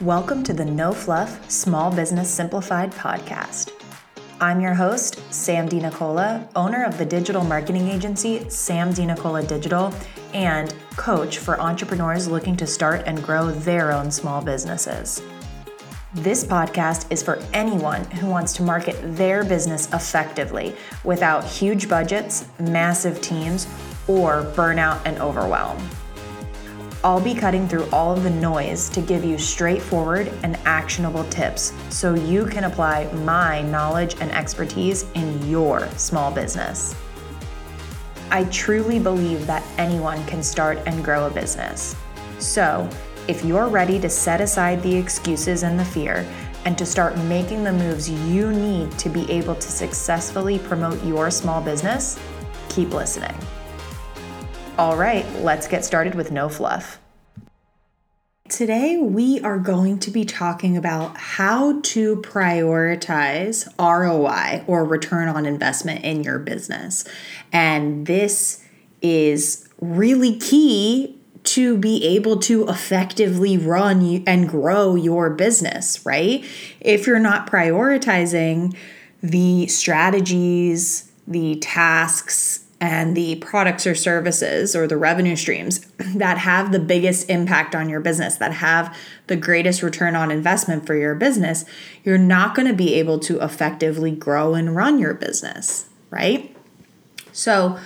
Welcome to the No Fluff Small Business Simplified podcast. I'm your host, Sam DiNicola, owner of the digital marketing agency Sam DiNicola Digital, and coach for entrepreneurs looking to start and grow their own small businesses. This podcast is for anyone who wants to market their business effectively without huge budgets, massive teams, or burnout and overwhelm. I'll be cutting through all of the noise to give you straightforward and actionable tips so you can apply my knowledge and expertise in your small business. I truly believe that anyone can start and grow a business. So, if you're ready to set aside the excuses and the fear and to start making the moves you need to be able to successfully promote your small business, keep listening. All right, let's get started with no fluff. Today, we are going to be talking about how to prioritize ROI or return on investment in your business. And this is really key to be able to effectively run and grow your business, right? If you're not prioritizing the strategies, the tasks, and the products or services or the revenue streams that have the biggest impact on your business, that have the greatest return on investment for your business, you're not going to be able to effectively grow and run your business, right? So,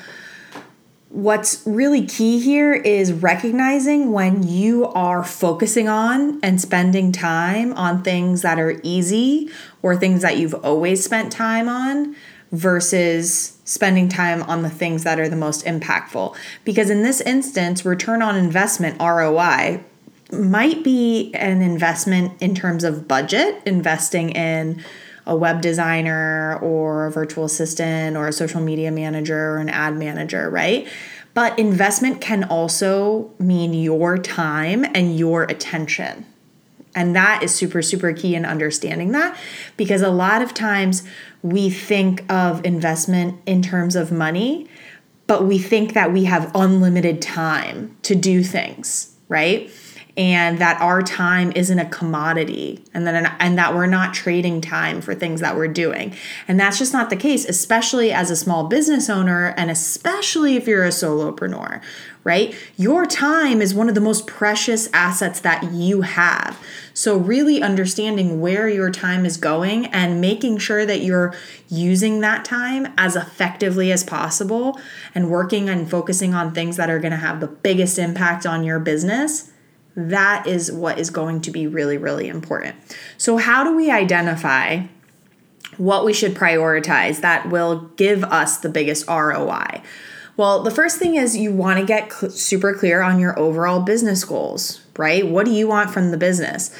what's really key here is recognizing when you are focusing on and spending time on things that are easy or things that you've always spent time on versus spending time on the things that are the most impactful. Because in this instance, return on investment, ROI, might be an investment in terms of budget, investing in a web designer or a virtual assistant or a social media manager or an ad manager, right? But investment can also mean your time and your attention. And that is super, super key in understanding that because a lot of times we think of investment in terms of money, but we think that we have unlimited time to do things, right? And that our time isn't a commodity and that and that we're not trading time for things that we're doing. And that's just not the case, especially as a small business owner and especially if you're a solopreneur, right? Your time is one of the most precious assets that you have. So, really understanding where your time is going and making sure that you're using that time as effectively as possible and working and focusing on things that are going to have the biggest impact on your business. That is what is going to be really, really important. So, how do we identify what we should prioritize that will give us the biggest ROI? Well, the first thing is you want to get cl- super clear on your overall business goals, right? What do you want from the business?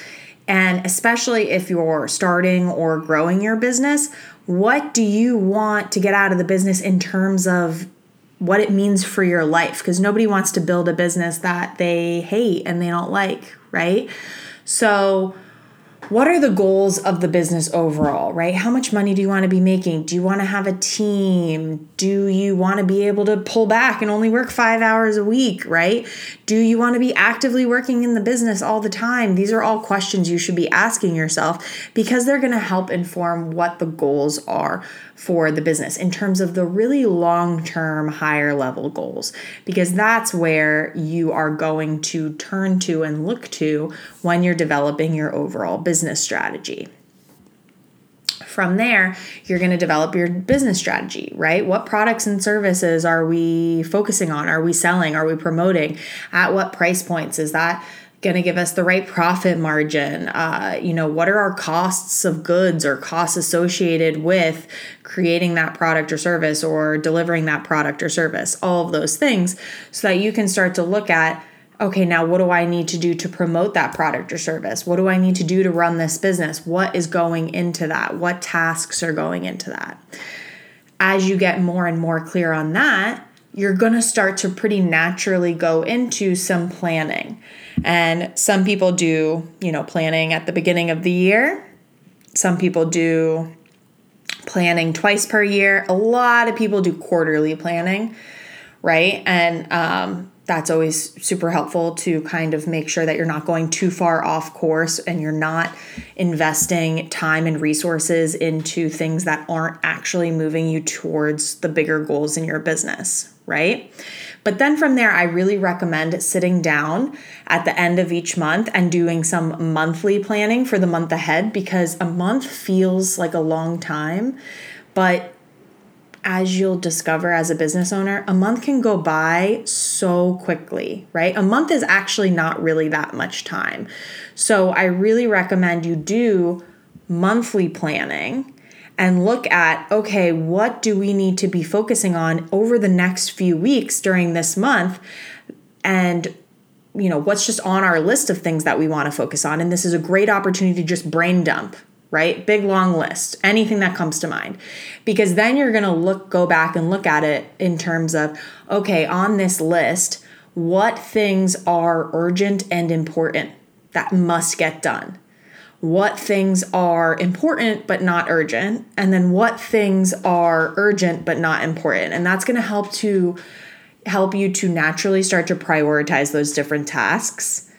And especially if you're starting or growing your business, what do you want to get out of the business in terms of what it means for your life? Because nobody wants to build a business that they hate and they don't like, right? So, what are the goals of the business overall, right? How much money do you want to be making? Do you want to have a team? Do you want to be able to pull back and only work five hours a week, right? Do you want to be actively working in the business all the time? These are all questions you should be asking yourself because they're going to help inform what the goals are for the business in terms of the really long term, higher level goals, because that's where you are going to turn to and look to when you're developing your overall business strategy. From there, you're going to develop your business strategy, right? What products and services are we focusing on? Are we selling? Are we promoting? At what price points? Is that going to give us the right profit margin? Uh, you know, what are our costs of goods or costs associated with creating that product or service or delivering that product or service? All of those things so that you can start to look at okay, now what do I need to do to promote that product or service? What do I need to do to run this business? What is going into that? What tasks are going into that? As you get more and more clear on that, you're going to start to pretty naturally go into some planning. And some people do, you know, planning at the beginning of the year. Some people do planning twice per year. A lot of people do quarterly planning, right? And um, that's always super helpful to kind of make sure that you're not going too far off course and you're not investing time and resources into things that aren't actually moving you towards the bigger goals in your business, right? But then from there, I really recommend sitting down at the end of each month and doing some monthly planning for the month ahead because a month feels like a long time, but as you'll discover as a business owner, a month can go by so quickly, right? A month is actually not really that much time. So I really recommend you do monthly planning and look at okay, what do we need to be focusing on over the next few weeks during this month? And you know, what's just on our list of things that we want to focus on. And this is a great opportunity to just brain dump, right? Big long list, anything that comes to mind. Because then you're going to look go back and look at it in terms of okay, on this list, what things are urgent and important that must get done? What things are important but not urgent? And then what things are urgent but not important? And that's going to help to help you to naturally start to prioritize those different tasks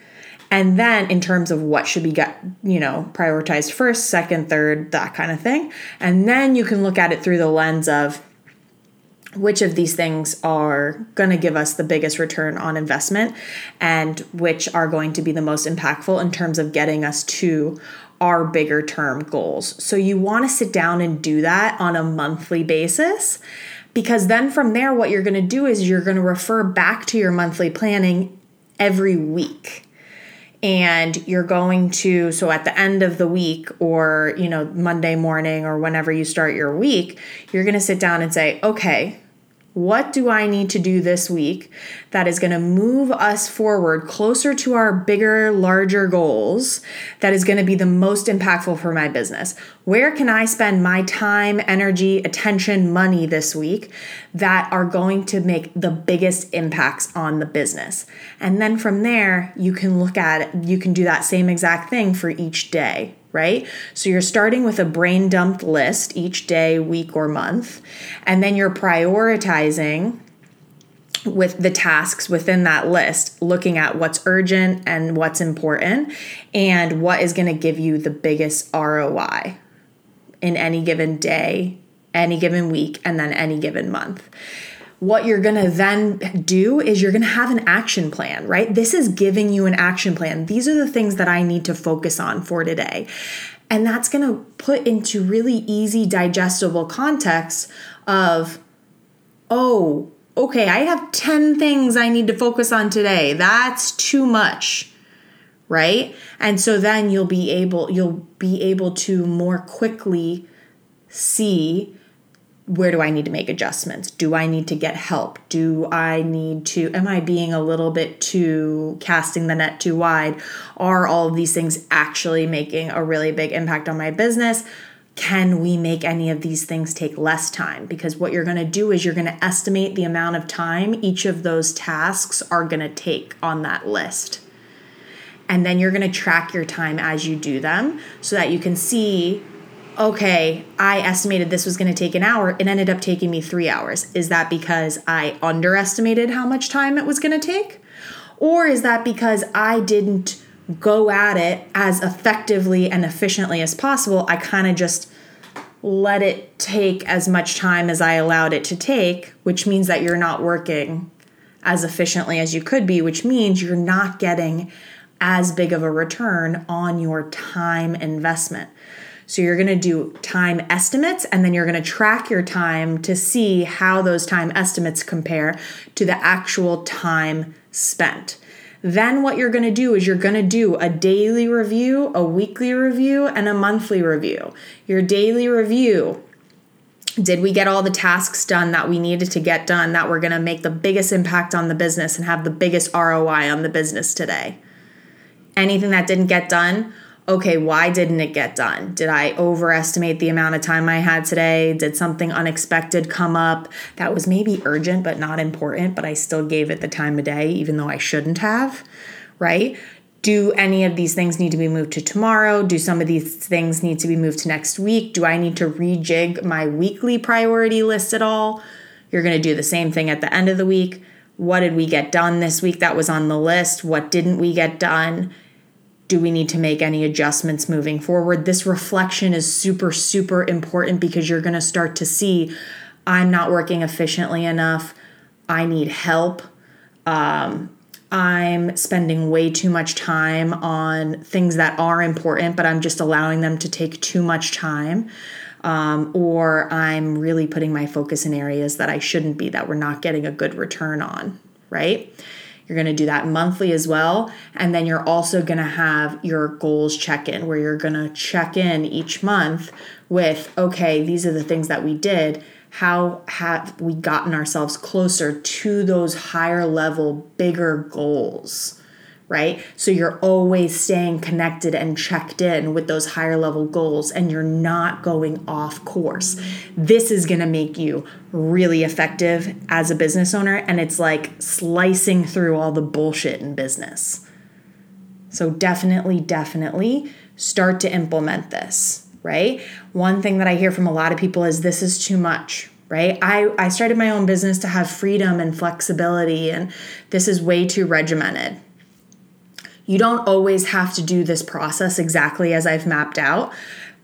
and then in terms of what should be get you know prioritized first second third that kind of thing and then you can look at it through the lens of which of these things are going to give us the biggest return on investment and which are going to be the most impactful in terms of getting us to our bigger term goals. So you want to sit down and do that on a monthly basis because then from there what you're going to do is you're going to refer back to your monthly planning every week and you're going to so at the end of the week or you know Monday morning or whenever you start your week you're going to sit down and say okay what do I need to do this week that is going to move us forward closer to our bigger, larger goals that is going to be the most impactful for my business? Where can I spend my time, energy, attention, money this week that are going to make the biggest impacts on the business? And then from there, you can look at it, you can do that same exact thing for each day right? So you're starting with a brain dumped list each day, week, or month, and then you're prioritizing with the tasks within that list, looking at what's urgent and what's important and what is going to give you the biggest ROI in any given day, any given week, and then any given month what you're going to then do is you're going to have an action plan, right? This is giving you an action plan. These are the things that I need to focus on for today. And that's going to put into really easy, digestible context of, oh, okay, I have 10 things I need to focus on today. That's too much right and so then you'll be able you'll be able to more quickly see where do I need to make adjustments? Do I need to get help? Do I need to, am I being a little bit too casting the net too wide? Are all of these things actually making a really big impact on my business? Can we make any of these things take less time? Because what you're going to do is you're going to estimate the amount of time each of those tasks are going to take on that list. And then you're going to track your time as you do them so that you can see okay, I estimated this was going to take an hour. It ended up taking me three hours. Is that because I underestimated how much time it was going to take? Or is that because I didn't go at it as effectively and efficiently as possible? I kind of just let it take as much time as I allowed it to take, which means that you're not working as efficiently as you could be, which means you're not getting as big of a return on your time investment. So you're going to do time estimates and then you're going to track your time to see how those time estimates compare to the actual time spent. Then what you're going to do is you're going to do a daily review, a weekly review, and a monthly review. Your daily review did we get all the tasks done that we needed to get done that were going to make the biggest impact on the business and have the biggest ROI on the business today? Anything that didn't get done, okay, why didn't it get done? Did I overestimate the amount of time I had today? Did something unexpected come up that was maybe urgent but not important, but I still gave it the time of day, even though I shouldn't have, right? Do any of these things need to be moved to tomorrow? Do some of these things need to be moved to next week? Do I need to rejig my weekly priority list at all? You're going to do the same thing at the end of the week. What did we get done this week that was on the list? What didn't we get done? Do we need to make any adjustments moving forward? This reflection is super, super important because you're going to start to see I'm not working efficiently enough. I need help. Um, I'm spending way too much time on things that are important, but I'm just allowing them to take too much time. Um, or I'm really putting my focus in areas that I shouldn't be, that we're not getting a good return on, right? You're going to do that monthly as well. And then you're also going to have your goals check in where you're going to check in each month with, okay, these are the things that we did. How have we gotten ourselves closer to those higher level, bigger goals? Right? So you're always staying connected and checked in with those higher level goals and you're not going off course. This is going to make you really effective as a business owner and it's like slicing through all the bullshit in business. So definitely definitely start to implement this, right? One thing that I hear from a lot of people is this is too much, right? I, I started my own business to have freedom and flexibility, and this is way too regimented. You don't always have to do this process exactly as I've mapped out,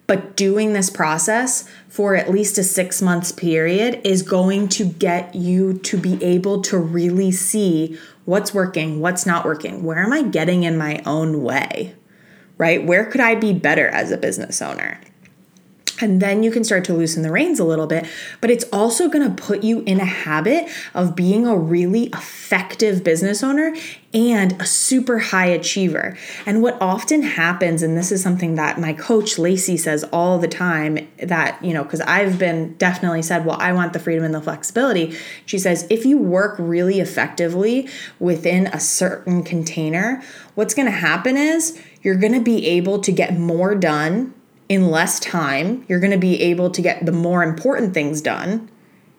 but doing this process for at least a six months period is going to get you to be able to really see what's working, what's not working, where am I getting in my own way, right? Where could I be better as a business owner? And then you can start to loosen the reins a little bit, but it's also gonna put you in a habit of being a really effective business owner and a super high achiever. And what often happens, and this is something that my coach Lacey says all the time, that, you know, because I've been definitely said, well, I want the freedom and the flexibility. She says, if you work really effectively within a certain container, what's gonna happen is you're gonna be able to get more done in less time. You're going to be able to get the more important things done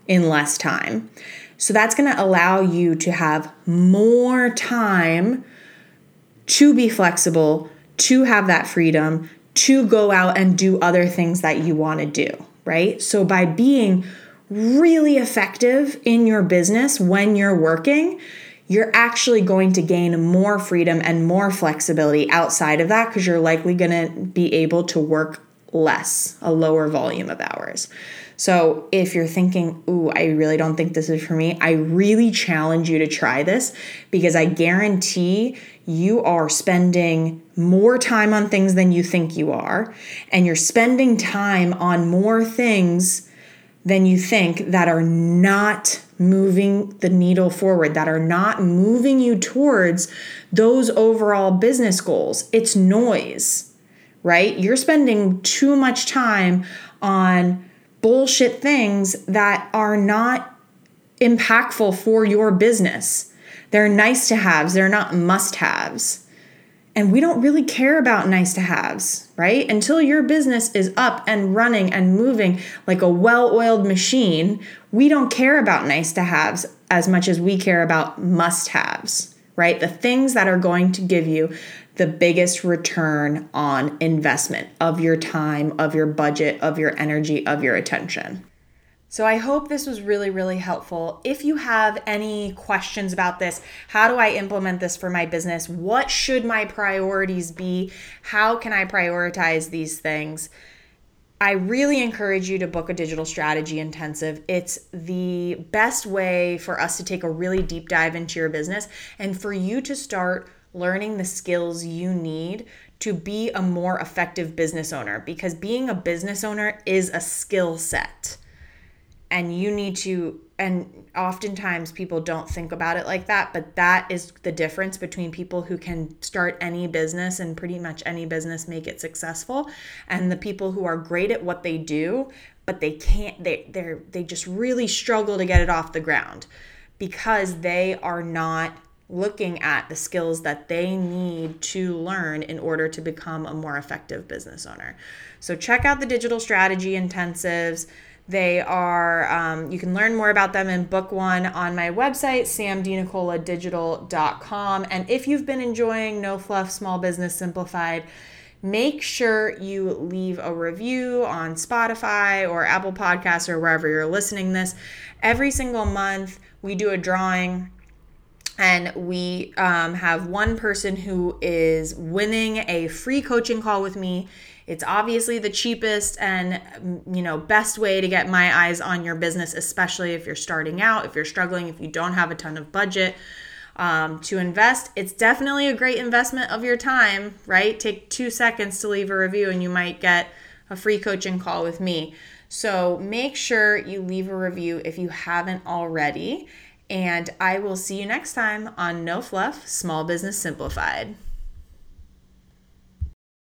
in less time. So that's going to allow you to have more time to be flexible, to have that freedom, to go out and do other things that you want to do, right? So by being really effective in your business when you're working, you're actually going to gain more freedom and more flexibility outside of that because you're likely going to be able to work less, a lower volume of hours. So if you're thinking, ooh, I really don't think this is for me, I really challenge you to try this because I guarantee you are spending more time on things than you think you are, and you're spending time on more things than you think that are not moving the needle forward, that are not moving you towards those overall business goals. It's noise, right? You're spending too much time on bullshit things that are not impactful for your business. They're nice to haves, they're not must haves. And we don't really care about nice to haves, right? Until your business is up and running and moving like a well oiled machine, we don't care about nice to haves as much as we care about must haves, right? The things that are going to give you the biggest return on investment of your time, of your budget, of your energy, of your attention. So I hope this was really, really helpful. If you have any questions about this, how do I implement this for my business? What should my priorities be? How can I prioritize these things? I really encourage you to book a digital strategy intensive. It's the best way for us to take a really deep dive into your business and for you to start learning the skills you need to be a more effective business owner because being a business owner is a skill set and you need to and oftentimes people don't think about it like that but that is the difference between people who can start any business and pretty much any business make it successful and the people who are great at what they do but they can't they they they just really struggle to get it off the ground because they are not looking at the skills that they need to learn in order to become a more effective business owner. So check out the digital strategy intensives they are, um, you can learn more about them in book one on my website, samdinicoladigital.com. And if you've been enjoying No Fluff Small Business Simplified, make sure you leave a review on Spotify or Apple Podcasts or wherever you're listening this. Every single month, we do a drawing and we um, have one person who is winning a free coaching call with me it's obviously the cheapest and you know best way to get my eyes on your business especially if you're starting out if you're struggling if you don't have a ton of budget um, to invest. It's definitely a great investment of your time right? Take two seconds to leave a review and you might get a free coaching call with me. So make sure you leave a review if you haven't already and I will see you next time on No Fluff Small Business Simplified.